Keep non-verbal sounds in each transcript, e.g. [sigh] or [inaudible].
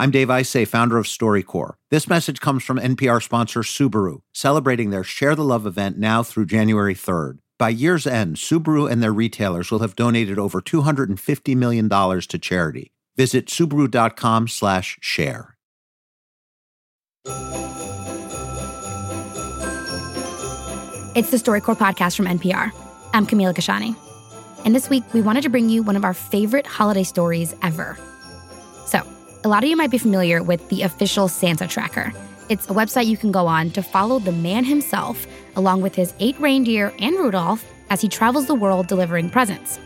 I'm Dave Isay, founder of StoryCorps. This message comes from NPR sponsor Subaru, celebrating their Share the Love event now through January 3rd. By year's end, Subaru and their retailers will have donated over $250 million to charity. Visit Subaru.com slash share. It's the StoryCorps podcast from NPR. I'm Camila Kashani. And this week, we wanted to bring you one of our favorite holiday stories ever. So, a lot of you might be familiar with the official Santa Tracker. It's a website you can go on to follow the man himself, along with his eight reindeer and Rudolph, as he travels the world delivering presents.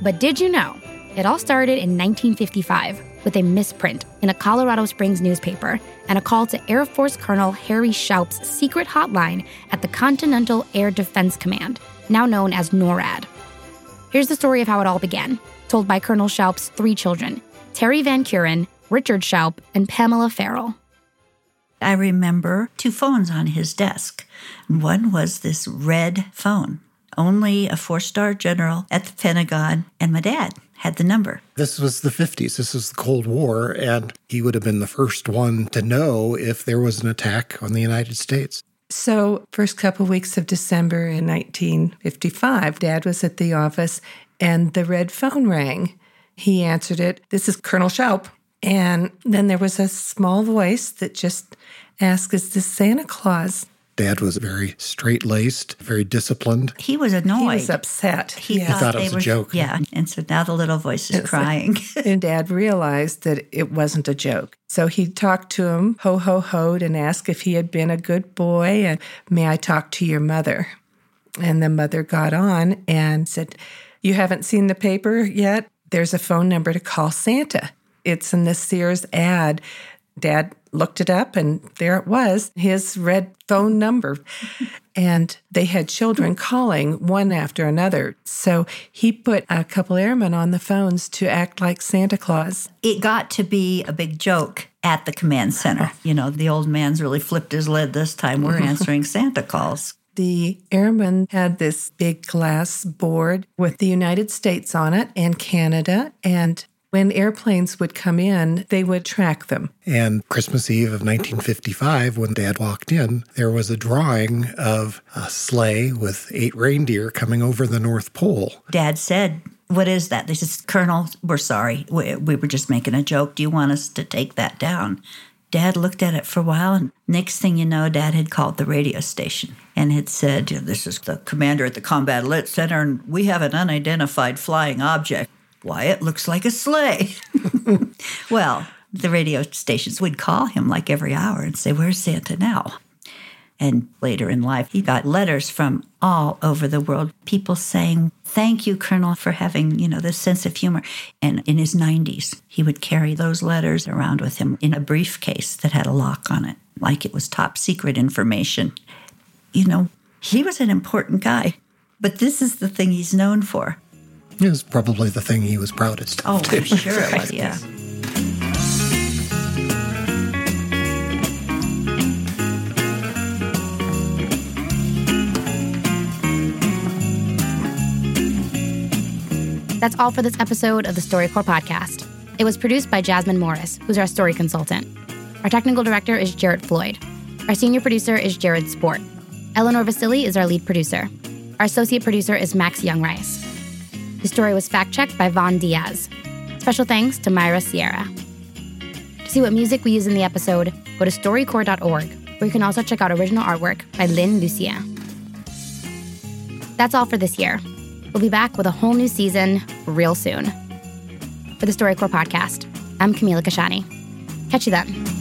But did you know? It all started in 1955 with a misprint in a Colorado Springs newspaper and a call to Air Force Colonel Harry Shoup's secret hotline at the Continental Air Defense Command, now known as NORAD. Here's the story of how it all began, told by Colonel Shoup's three children Terri Van Keuren, Richard Shoup, and Pamela Farrell. I remember two phones on his desk. One was this red phone. Only a four star general at the Pentagon and my dad had the number. This was the 50s. This was the Cold War, and he would have been the first one to know if there was an attack on the United States. So, first couple weeks of December in 1955, Dad was at the office and the red phone rang. He answered it. This is Colonel Shoup. And then there was a small voice that just asked, Is this Santa Claus? Dad was very straight laced, very disciplined. He was annoyed. He was upset. He, yeah. thought, it was were, a joke. Yeah. And so now the little voice is crying. [laughs] and Dad realized that it wasn't a joke. So he talked to him, ho ho hoed, and asked if he had been a good boy and may I talk to your mother? And the mother got on and said, You haven't seen the paper yet? There's a phone number to call Santa. It's in the Sears ad. Dad looked it up and there it was, his red phone number. [laughs] and they had children calling one after another. So he put a couple airmen on the phones to act like Santa Claus. It got to be a big joke at the command center. [laughs] You know, the old man's really flipped his lid this time. We're [laughs] answering Santa calls. The airmen had this big glass board with the United States on it and Canada and when airplanes would come in, they would track them. And Christmas Eve of 1955, when Dad walked in, there was a drawing of a sleigh with eight reindeer coming over the North Pole. Dad said, What is that? They said, Colonel, we're sorry. We, we were just making a joke. Do you want us to take that down? Dad looked at it for a while, and next thing you know, Dad had called the radio station and had said, This is the commander at the Combat Alert Center, and we have an unidentified flying object. Why, it looks like a sleigh. [laughs] well, the radio stations would call him like every hour and say, Where's Santa now? And later in life, he got letters from all over the world, people saying, Thank you, Colonel, for having, you know, this sense of humor. And in his 90s, he would carry those letters around with him in a briefcase that had a lock on it, like it was top secret information. You know, he was an important guy, but this is the thing he's known for it was probably the thing he was proudest of. Oh, I'm sure [laughs] it was, yeah. That's all for this episode of the StoryCorps podcast. It was produced by Jasmine Morris, who's our story consultant. Our technical director is Jarrett Floyd. Our senior producer is Jared Sport. Eleanor Vasili is our lead producer. Our associate producer is Max Youngrice. The story was fact checked by Vaughn Diaz. Special thanks to Myra Sierra. To see what music we use in the episode, go to storycorps.org, where you can also check out original artwork by Lynn Lucia. That's all for this year. We'll be back with a whole new season real soon. For the StoryCorps podcast, I'm Camila Kashani. Catch you then.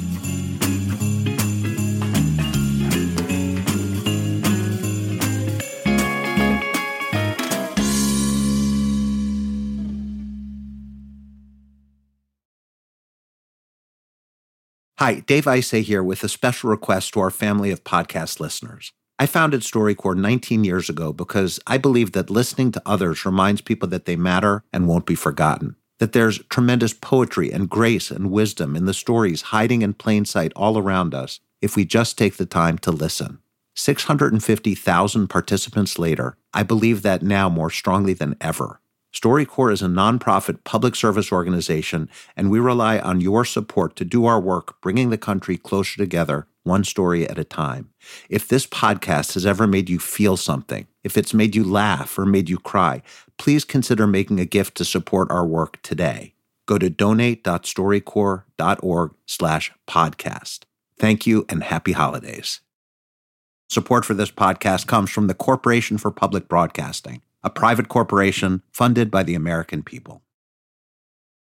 Hi, Dave Isay here with a special request to our family of podcast listeners. I founded StoryCorps 19 years ago because I believe that listening to others reminds people that they matter and won't be forgotten. That there's tremendous poetry and grace and wisdom in the stories hiding in plain sight all around us if we just take the time to listen. 650,000 participants later, I believe that now more strongly than ever. StoryCorps is a nonprofit public service organization, and we rely on your support to do our work bringing the country closer together, one story at a time. If this podcast has ever made you feel something, if it's made you laugh or made you cry, please consider making a gift to support our work today. Go to donate.storycorps.org slash podcast. Thank you and happy holidays. Support for this podcast comes from the Corporation for Public Broadcasting a private corporation funded by the American people.